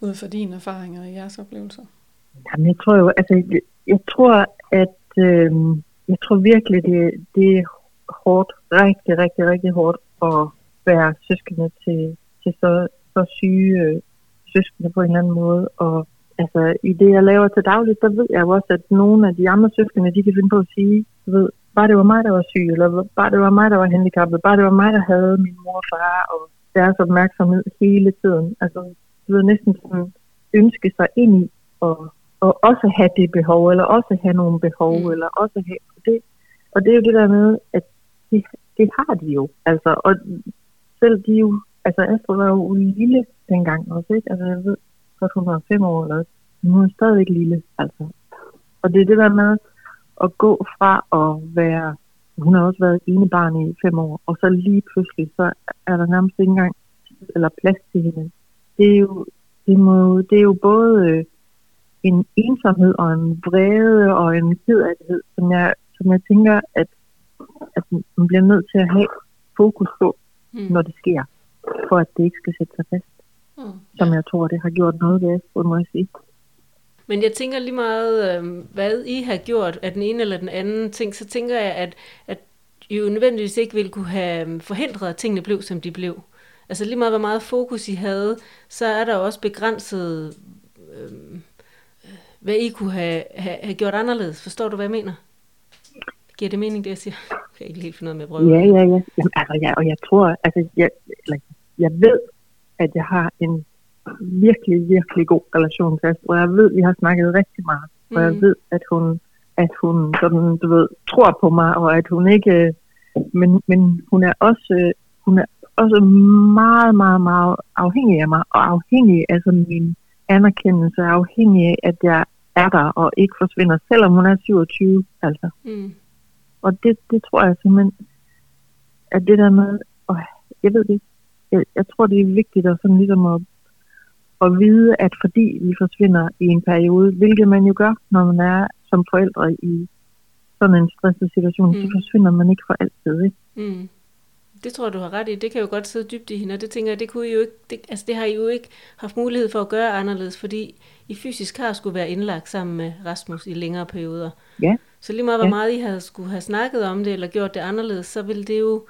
ud fra dine erfaringer og jeres oplevelser? Jamen, jeg tror jo, altså, jeg, jeg tror, at øh, jeg tror virkelig, det, det er hårdt, rigtig, rigtig, rigtig hårdt at være søskende til, til så, så syge øh, søskende på en eller anden måde. Og altså, i det, jeg laver til dagligt, der ved jeg jo også, at nogle af de andre søskende, de kan finde på at sige, du ved, bare det var mig, der var syg, eller bare det var mig, der var handicappet, bare det var mig, der havde min mor og far, og deres opmærksomhed hele tiden. Altså, du ved, næsten sådan ønske sig ind i, og og også have det behov, eller også have nogle behov, mm. eller også have det. Og det er jo det der med, at det, det har de jo. Altså, og selv de jo, altså Astrid var jo lille dengang også, ikke? Altså jeg ved godt, hun var fem år eller men hun er stadigvæk lille, altså. Og det er det der med at gå fra at være, hun har også været ene barn i fem år, og så lige pludselig, så er der nærmest ikke engang eller plads til hende. Det er jo, det må, det er jo både øh, en ensomhed og en vrede og en kedelighed, som jeg, som jeg tænker, at, at man bliver nødt til at have fokus på, mm. når det sker, for at det ikke skal sætte sig fast. Mm. Som jeg tror, det har gjort noget ved, må jeg sige. Men jeg tænker lige meget, øh, hvad I har gjort af den ene eller den anden ting, så tænker jeg, at, at I jo nødvendigvis ikke ville kunne have øhm, forhindret, at tingene blev, som de blev. Altså lige meget, hvor meget fokus I havde, så er der også begrænset øh, hvad I kunne have, have, have gjort anderledes. Forstår du, hvad jeg mener? Giver det mening, det jeg siger? Jeg kan ikke helt finde noget med at Ja, ja, ja. Jamen, altså, ja og jeg tror, altså, jeg, eller, jeg ved, at jeg har en virkelig, virkelig god relation til Astrid, og jeg ved, at vi har snakket rigtig meget, og jeg mm. ved, at hun, at hun sådan, du ved, tror på mig, og at hun ikke, men, men hun er også, hun er også meget, meget, meget afhængig af mig, og afhængig af sådan min anerkendelse, afhængig af, at jeg er der og ikke forsvinder, selvom hun er 27. Altså. Mm. Og det, det tror jeg simpelthen, at det der med, og jeg ved det, jeg, jeg tror det er vigtigt at sådan ligesom at, at vide, at fordi vi forsvinder i en periode, hvilket man jo gør, når man er som forældre i sådan en stresset situation, mm. så forsvinder man ikke for altid. Ikke? Mm. Det tror jeg, du har ret i. Det kan jo godt sidde dybt i hende, og det tænker jeg, det, kunne I jo ikke, det, altså det har I jo ikke haft mulighed for at gøre anderledes, fordi I fysisk har skulle være indlagt sammen med Rasmus i længere perioder. Ja. Så lige meget, hvor Ja. meget I havde skulle have snakket om det, eller gjort det anderledes, så ville det jo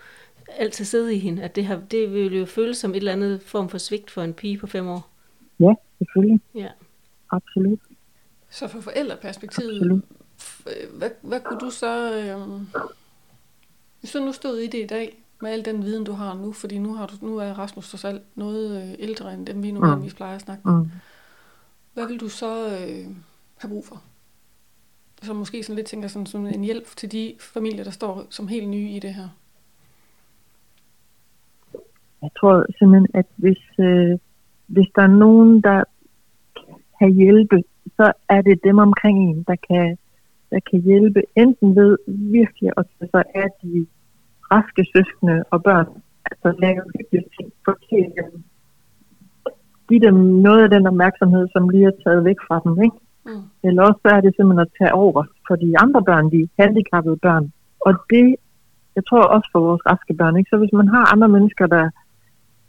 altid sidde i hende, at det, har, det ville jo føles som et eller andet form for svigt for en pige på fem år. Ja, selvfølgelig. Ja. Absolut. Så fra forældreperspektivet, Absolut. øh, hvad, hvad kunne du så... Øh, hvis du nu stod i det i dag, med al den viden, du har nu, fordi nu, har du, nu er Rasmus trods alt noget øh, ældre end dem, vi normalvis plejer at snakke med. Mm. Hvad vil du så øh, have brug for? Så måske sådan lidt tænker sådan, sådan en hjælp til de familier, der står som helt nye i det her. Jeg tror simpelthen, at hvis, øh, hvis der er nogen, der kan hjælpe, så er det dem omkring en, der kan, der kan hjælpe enten ved virkelig at tage sig af de raske søskende og børn, altså lave hyggelige ting, fortælle dem, give dem noget af den opmærksomhed, som lige er taget væk fra dem, ikke? Mm. Eller også så er det simpelthen at tage over for de andre børn, de handicappede børn. Og det, jeg tror også for vores raske børn, ikke? Så hvis man har andre mennesker, der,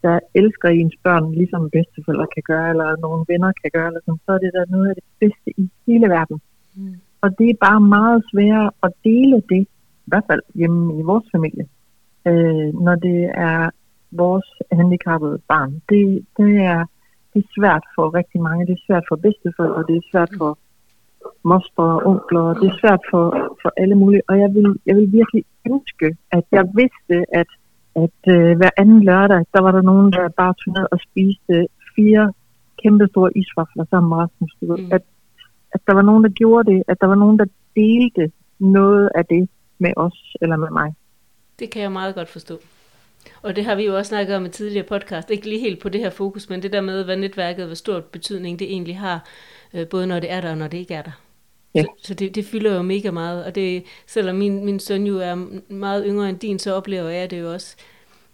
der elsker ens børn, ligesom bedsteforældre kan gøre, eller nogle venner kan gøre, eller sådan, så er det da noget af det bedste i hele verden. Mm. Og det er bare meget sværere at dele det, i hvert fald hjemme i vores familie, øh, når det er vores handicappede barn. Det, det, er, det er svært for rigtig mange. Det er svært for bedsteforældre, det er svært for moster og onkler, og det er svært for, for alle mulige. Og jeg vil, jeg vil virkelig ønske, at jeg vidste, at, at øh, hver anden lørdag, der var der nogen, der bare tog ned og spiste fire kæmpe store isvafler sammen med Rasmus. Mm. At, at der var nogen, der gjorde det, at der var nogen, der delte noget af det med os eller med mig. Det kan jeg meget godt forstå. Og det har vi jo også snakket om i tidligere podcast. Ikke lige helt på det her fokus, men det der med, hvad netværket, hvor stor betydning det egentlig har, øh, både når det er der og når det ikke er der. Ja. Så, så det, det fylder jo mega meget. Og det, selvom min, min søn jo er meget yngre end din, så oplever jeg det jo også,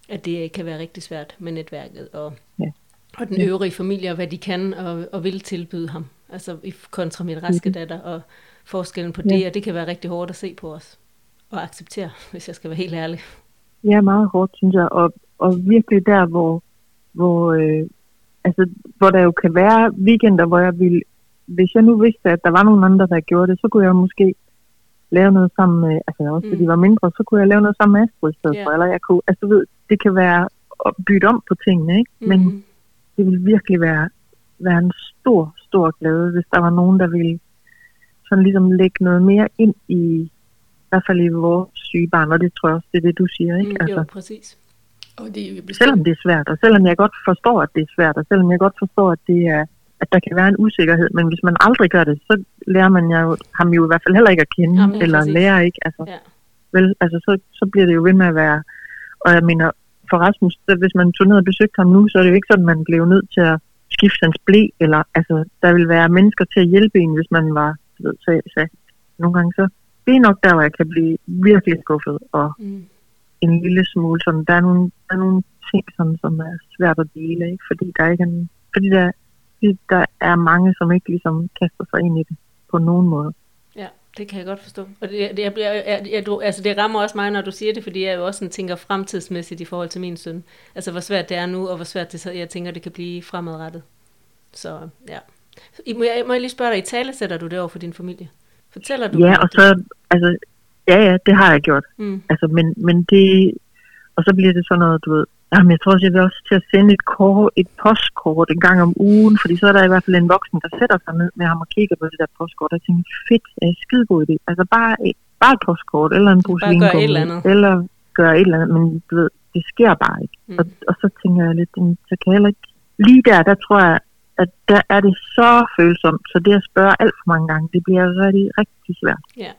at det kan være rigtig svært med netværket og, Ja. og den øvrige familie, og hvad de kan og, og vil tilbyde ham. Altså i kontra mit raske Mhm. datter og forskellen på Ja. det, og det kan være rigtig hårdt at se på os og acceptere, hvis jeg skal være helt ærlig. Ja, meget hårdt, synes jeg. Og, og virkelig der, hvor, hvor, øh, altså, hvor der jo kan være weekender, hvor jeg ville, hvis jeg nu vidste, at der var nogen andre, der gjorde det, så kunne jeg måske lave noget sammen med, altså også Mm. fordi de var mindre, så kunne jeg lave noget sammen med Astrid i stedet Ja. for, eller jeg kunne, altså du ved, det kan være at bytte om på tingene, ikke? Men Mhm. det ville virkelig være, være en stor, stor glæde, hvis der var nogen, der ville sådan ligesom lægge noget mere ind i hvert fald i vores syge barn, og det tror jeg også, det er det, du siger, ikke? Mm, altså, jo, præcis. Og det er bestemt, selvom det er svært, og selvom jeg godt forstår, at det er svært, og selvom jeg godt forstår, at det er at der kan være en usikkerhed, men hvis man aldrig gør det, så lærer man jo, ham jo i hvert fald heller ikke at kende, Jamen, eller præcis. lærer ikke, altså, Ja. vel, altså så, så bliver det jo ved med at være, og jeg mener, for Rasmus, så hvis man tog ned og besøgte ham nu, så er det jo ikke sådan, at man blev nødt til at skifte hans blæ, eller altså, der vil være mennesker til at hjælpe en, hvis man var, ved, så, så nogle gange så, det er nok der, hvor jeg kan blive virkelig skuffet, og Mm. en lille smule sådan, der er nogle, der er nogle ting, sådan, som er svært at dele, ikke? fordi der ikke er en, fordi der, der er mange, som ikke ligesom kaster sig ind i det på nogen måde. Ja, det kan jeg godt forstå. Og det, det, jeg, jeg, jeg, jeg, du, altså det rammer også mig, når du siger det, fordi jeg jo også sådan tænker fremtidsmæssigt i forhold til min søn. Altså hvor svært det er nu, og hvor svært det så, jeg tænker, det kan blive fremadrettet. Så ja. I- Må jeg, må jeg lige spørge dig, i tale sætter du det over for din familie? Fortæller du Ja, og det? så, altså, ja, ja, det har jeg gjort. Mm, Altså, men, men det, og så bliver det sådan noget, du ved, jamen, jeg tror også, jeg vil også til at sende et, kort, et postkort en gang om ugen, fordi så er der i hvert fald en voksen, der sætter sig ned med ham og kigger på det der postkort, og tænker, fedt, er skide god idé. Altså bare, et, bare et postkort, eller en pose Bare et eller andet. Eller gøre et eller andet, men du ved, det sker bare ikke. mm. Og, og så tænker jeg lidt, "Jamen, så kan jeg heller ikke... Lige der, der tror jeg, at der er det så følsomt, så det at spørge alt for mange gange, det bliver rigtig, rigtig svært. Ja,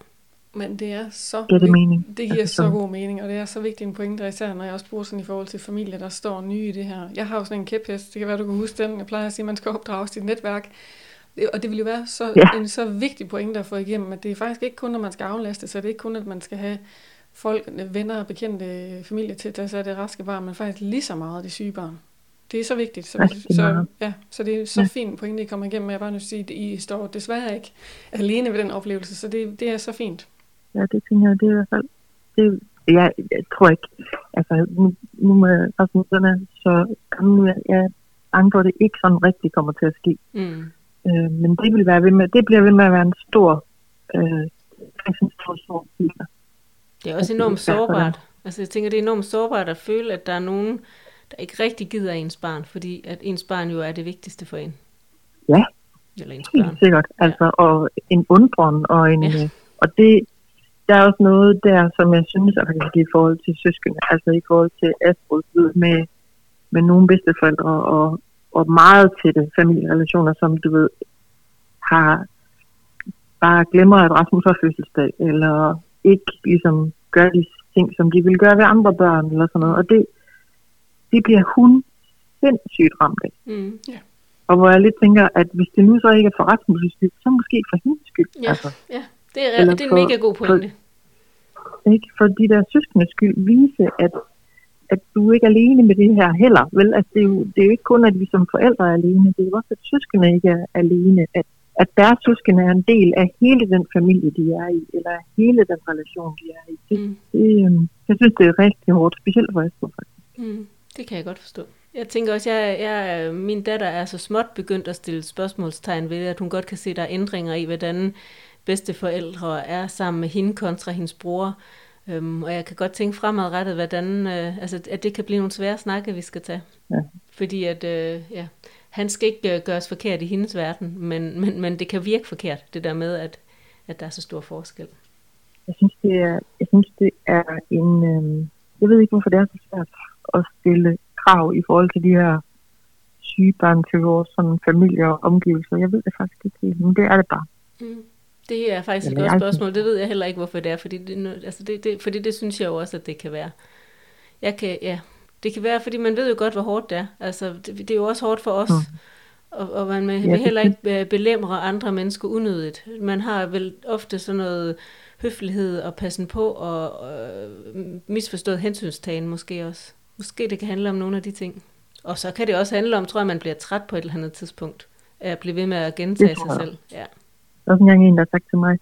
men det er så Giver det vigt- mening? Det giver Altså så god mening, og det er så vigtig en pointe, især når jeg også bruger sådan i forhold til familier, der står nye i det her. Jeg har jo sådan en kæphest, det kan være, du kan huske den. Jeg plejer at sige, at man skal opdrage sit netværk. Det- Og det vil jo være så, Ja. en så vigtig pointe at få igennem, at det er faktisk ikke kun, når man skal aflaste, så det er ikke kun, at man skal have folk, venner og bekendte familie til at tage sig af det raske barn, men faktisk lige så meget det syge barn. Det er så vigtigt. Så, Rigtig så, ja, så det er så Ja. fint pointe, I kommer igennem. Men jeg bare nødt til at sige, at I står desværre ikke alene ved den oplevelse, så det, det er så fint. Ja, det tænker jeg, det er i hvert fald, det, jeg, jeg tror ikke, altså nu, nu med Rasmussen er så gammel, jeg, jeg bange for, at det ikke sådan rigtig kommer til at ske. Mm. Øh, men det, vil være ved med, det bliver ved med at være en stor, øh, en stor, stor. Det er også enormt sårbart. Altså jeg tænker, det er enormt sårbart at føle, at der er nogen, der ikke rigtig gider ens barn, fordi at ens barn jo er det vigtigste for en. Ja. Eller ens børn. Helt sikkert. Altså, og en undren, og en, Ja. ja. og det, der er også noget der, som jeg synes, kan ske i forhold til søskende, altså i forhold til Astrid med, med nogle bedsteforældre og, og meget tætte familierelationer, som du ved, har bare glemmer, at Rasmus har fødselsdag, eller ikke ligesom gør de ting, som de vil gøre ved andre børn, eller sådan noget. Og det, det bliver hun sindssygt ramt af. Mm. Og hvor jeg lidt tænker, at hvis det nu så ikke er for Rasmus' skyld, så måske for hendes skyld. Ja, Altså, ja. Det er, Eller det er en for- mega god pointe. ikke? For de der søskendes skyld vise, at, at du ikke er alene med det her heller. Vel? Altså, det, er jo, det er jo ikke kun, at vi som forældre er alene. Det er jo også, at søskende ikke er alene. At, at deres søskende er en del af hele den familie, de er i, eller af hele den relation, de er i. Det, Mm. det, øhm, jeg synes, det er rigtig hårdt, specielt for Esther faktisk. Mm, det kan jeg godt forstå. Jeg tænker også, jeg, jeg, min datter er så småt begyndt at stille spørgsmålstegn ved, at hun godt kan se, at der er ændringer i, hvordan bedsteforældre er sammen med hende kontra hendes bror. Øhm, og jeg kan godt tænke fremadrettet, hvordan, øh, altså, at det kan blive nogle svære snakke, vi skal tage. Ja. Fordi at, øh, ja, han skal ikke øh, gøres forkert i hendes verden, men, men, men det kan virke forkert, det der med, at, at der er så stor forskel. Jeg synes, det er, jeg synes, det er en... Øhm, jeg ved ikke, hvorfor det er så svært at stille krav i forhold til de her syge børn til vores sådan, familie og omgivelser. Jeg ved det faktisk ikke helt, men det er det bare. Mm. Det er faktisk et godt spørgsmål. Det ved jeg heller ikke, hvorfor det er. Fordi det, altså det, det, fordi det synes jeg jo også, at det kan være. Jeg kan, ja, det kan være, fordi man ved jo godt, hvor hårdt det er. Altså, det, det er jo også hårdt for os. Mm. Og, og man vil, Ja, heller ikke øh, belemre andre mennesker unødigt. Man har vel ofte sådan noget høflighed og passen på og øh, misforstået hensynstagen måske også. Måske det kan handle om nogle af de ting. Og så kan det også handle om, tror jeg, man bliver træt på et eller andet tidspunkt. Af at blive ved med at gentage sig selv. Ja. Der er også engang en, der har sagt til mig,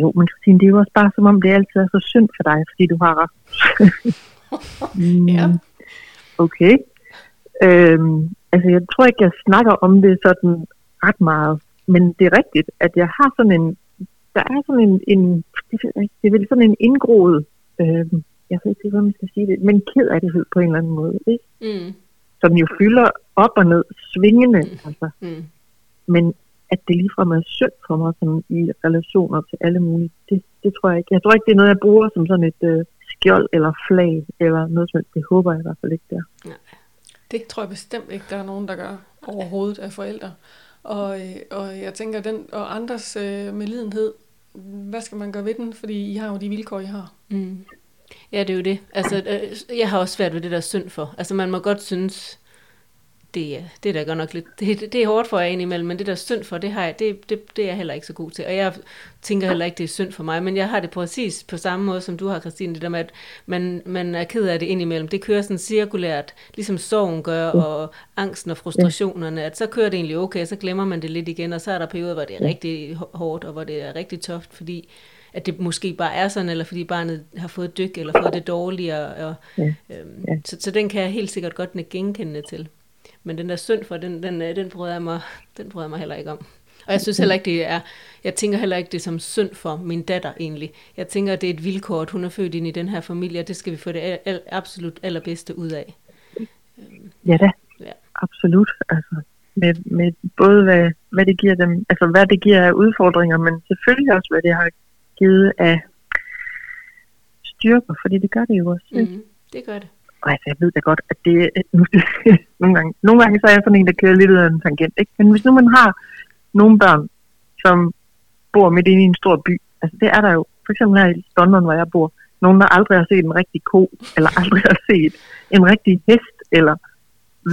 jo, men Christine, det er jo også bare som om, det altid er så synd for dig, fordi du har mm, Ja. Okay. Øhm, altså, jeg tror ikke, jeg snakker om det sådan ret meget, men det er rigtigt, at jeg har sådan en, der er sådan en, en det er vel sådan en indgroet, øhm, jeg ved ikke, hvordan man skal sige det, men ked af det på en eller anden måde, ikke? Mm, som jo fylder op og ned, svingende, altså mm. men at det ligefrem er synd for mig sådan, i relationer til alle mulige, det, det tror jeg ikke. Jeg tror ikke, det er noget, jeg bruger som sådan et øh, skjold eller flag, eller noget som. Det håber jeg i hvert fald ikke, der. Det tror jeg bestemt ikke, der er nogen, der gør overhovedet af forældre. Og, øh, og jeg tænker, den og andres øh, medlidenhed, hvad skal man gøre ved den? Fordi I har jo de vilkår, I har. Mm. Ja, det er jo det. Altså, øh, jeg har også svært ved det der synd for. Altså, man må godt synes, det er, det er da godt nok lidt, det, det, er hårdt for jer indimellem, men det der synd for, det, har jeg, det, det, det er jeg heller ikke så god til. Og jeg tænker heller ikke, det er synd for mig, men jeg har det præcis på samme måde, som du har, Christine, det der med, at man, man er ked af det indimellem. Det kører sådan cirkulært, ligesom sorgen gør, og angsten og frustrationerne, at så kører det egentlig okay, så glemmer man det lidt igen, og så er der perioder, hvor det er rigtig hårdt, og hvor det er rigtig toft, fordi at det måske bare er sådan, eller fordi barnet har fået dyk, eller fået det dårligere. Og, Ja. øhm, Ja. så, så den kan jeg helt sikkert godt nikke genkendende til. Men den der synd for, den, den, øh, den, bryder jeg mig, den bryder jeg mig heller ikke om. Og jeg synes heller ikke, det er, jeg tænker heller ikke, det som synd for min datter egentlig. Jeg tænker, det er et vilkår, at hun er født ind i den her familie, og det skal vi få det al, al, absolut allerbedste ud af. Ja da, Ja. absolut. Altså, med, med både hvad, hvad det giver dem, altså hvad det giver af udfordringer, men selvfølgelig også, hvad det har givet af styrker, fordi det gør det jo også. Mm. Mm, det gør det. Og altså, jeg ved da godt, at det nogle, gange, nogle gange så er jeg sådan en, der kører lidt ud af en tangent. Ikke? Men hvis nu man har nogle børn, som bor midt inde i en stor by, altså det er der jo, for eksempel her i London, hvor jeg bor, nogen, der aldrig har set en rigtig ko, eller aldrig har set en rigtig hest, eller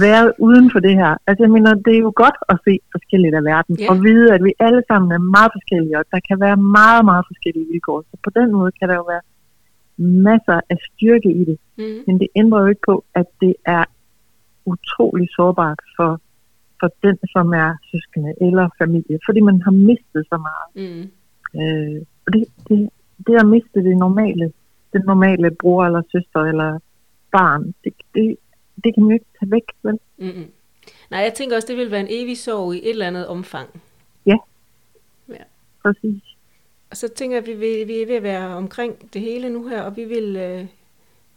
været uden for det her. Altså jeg mener, det er jo godt at se forskelligt af verden, Ja. og vide, at vi alle sammen er meget forskellige, og der kan være meget, meget forskellige vilkår. Så på den måde kan der jo være masser af styrke i det. Mm, Men det ændrer jo ikke på, at det er utrolig sårbart for, for den, som er søskende eller familie, fordi man har mistet så meget. mm, Øh, og det, det, det at miste det normale, den normale bror eller søster eller barn. Det, det, det kan man jo ikke tage væk, vel? Mm-mm. Nej, jeg tænker også, det vil være en evig sorg i et eller andet omfang. Ja. Ja. Præcis. Og så tænker jeg, at vi, vi, vi er ved at være omkring det hele nu her, og vi vil... Øh,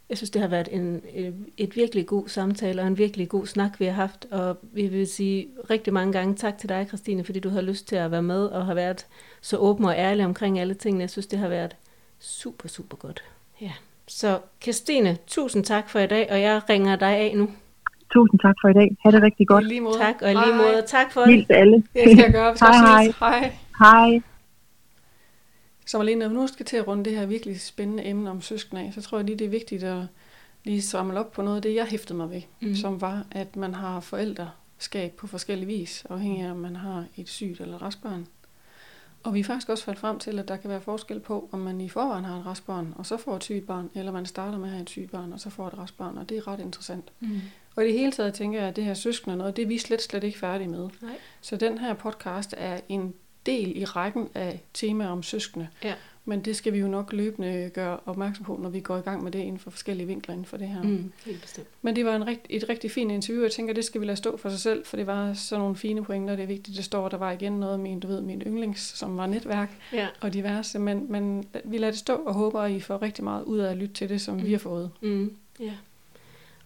jeg synes, det har været en, et, et virkelig god samtale og en virkelig god snak, vi har haft. Og vi vil sige rigtig mange gange tak til dig, Christine, fordi du har lyst til at være med og har været så åben og ærlig omkring alle tingene. Jeg synes, det har været super, super godt. Ja. Så Christine, tusind tak for i dag, og jeg ringer dig af nu. Tusind tak for i dag. Ha' det rigtig godt. I lige måde. Tak, og i lige måde. Tak for Hils det. alle. Det skal jeg gøre. Vi skal Hej, hej. Hej. Hej. Så Malene, når vi nu skal til at runde det her virkelig spændende emne om søskende af, så tror jeg lige, det er vigtigt at lige samle op på noget af det, jeg hæftede mig ved, mm. som var, at man har forældreskab på forskellige vis, afhængig af, om man har et sygt eller rask barn. Og vi er faktisk også faldet frem til, at der kan være forskel på, om man i forvejen har et rask barn, og så får et sygt barn, eller man starter med at have et sygt barn, og så får et rask barn, og det er ret interessant. Mm. Og i det hele taget tænker jeg, at det her søskende noget, det er vi slet, slet ikke færdige med. Nej. Så den her podcast er en del i rækken af temaer om søskende. Ja. Men det skal vi jo nok løbende gøre opmærksom på, når vi går i gang med det inden for forskellige vinkler inden for det her. Mm. Helt bestemt. Men det var en rigt, et rigtig fint interview, og jeg tænker, det skal vi lade stå for sig selv, for det var sådan nogle fine pointer, det er vigtigt. Det står, der var igen noget med, min, du ved, min yndlings, som var netværk Ja. og diverse, men, men vi lader det stå og håber, at I får rigtig meget ud af at lytte til det, som mm. vi har fået. Mm. Ja.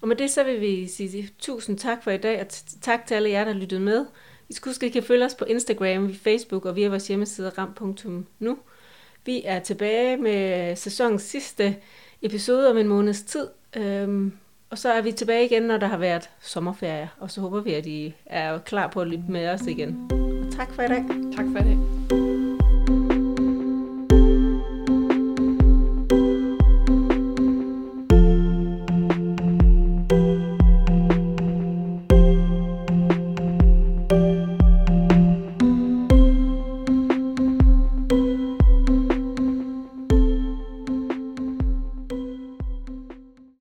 Og med det så vil vi sige tusind tak for i dag, og tak til alle jer, der lyttede med. I skal huske, at I kan følge os på Instagram, Facebook og via vores hjemmeside ram.nu. Vi er tilbage med sæsonens sidste episode om en måneds tid. Øhm, og så er vi tilbage igen, når der har været sommerferie. Og så håber vi, at I er klar på at lytte med os igen. Og tak for i dag. Tak for det.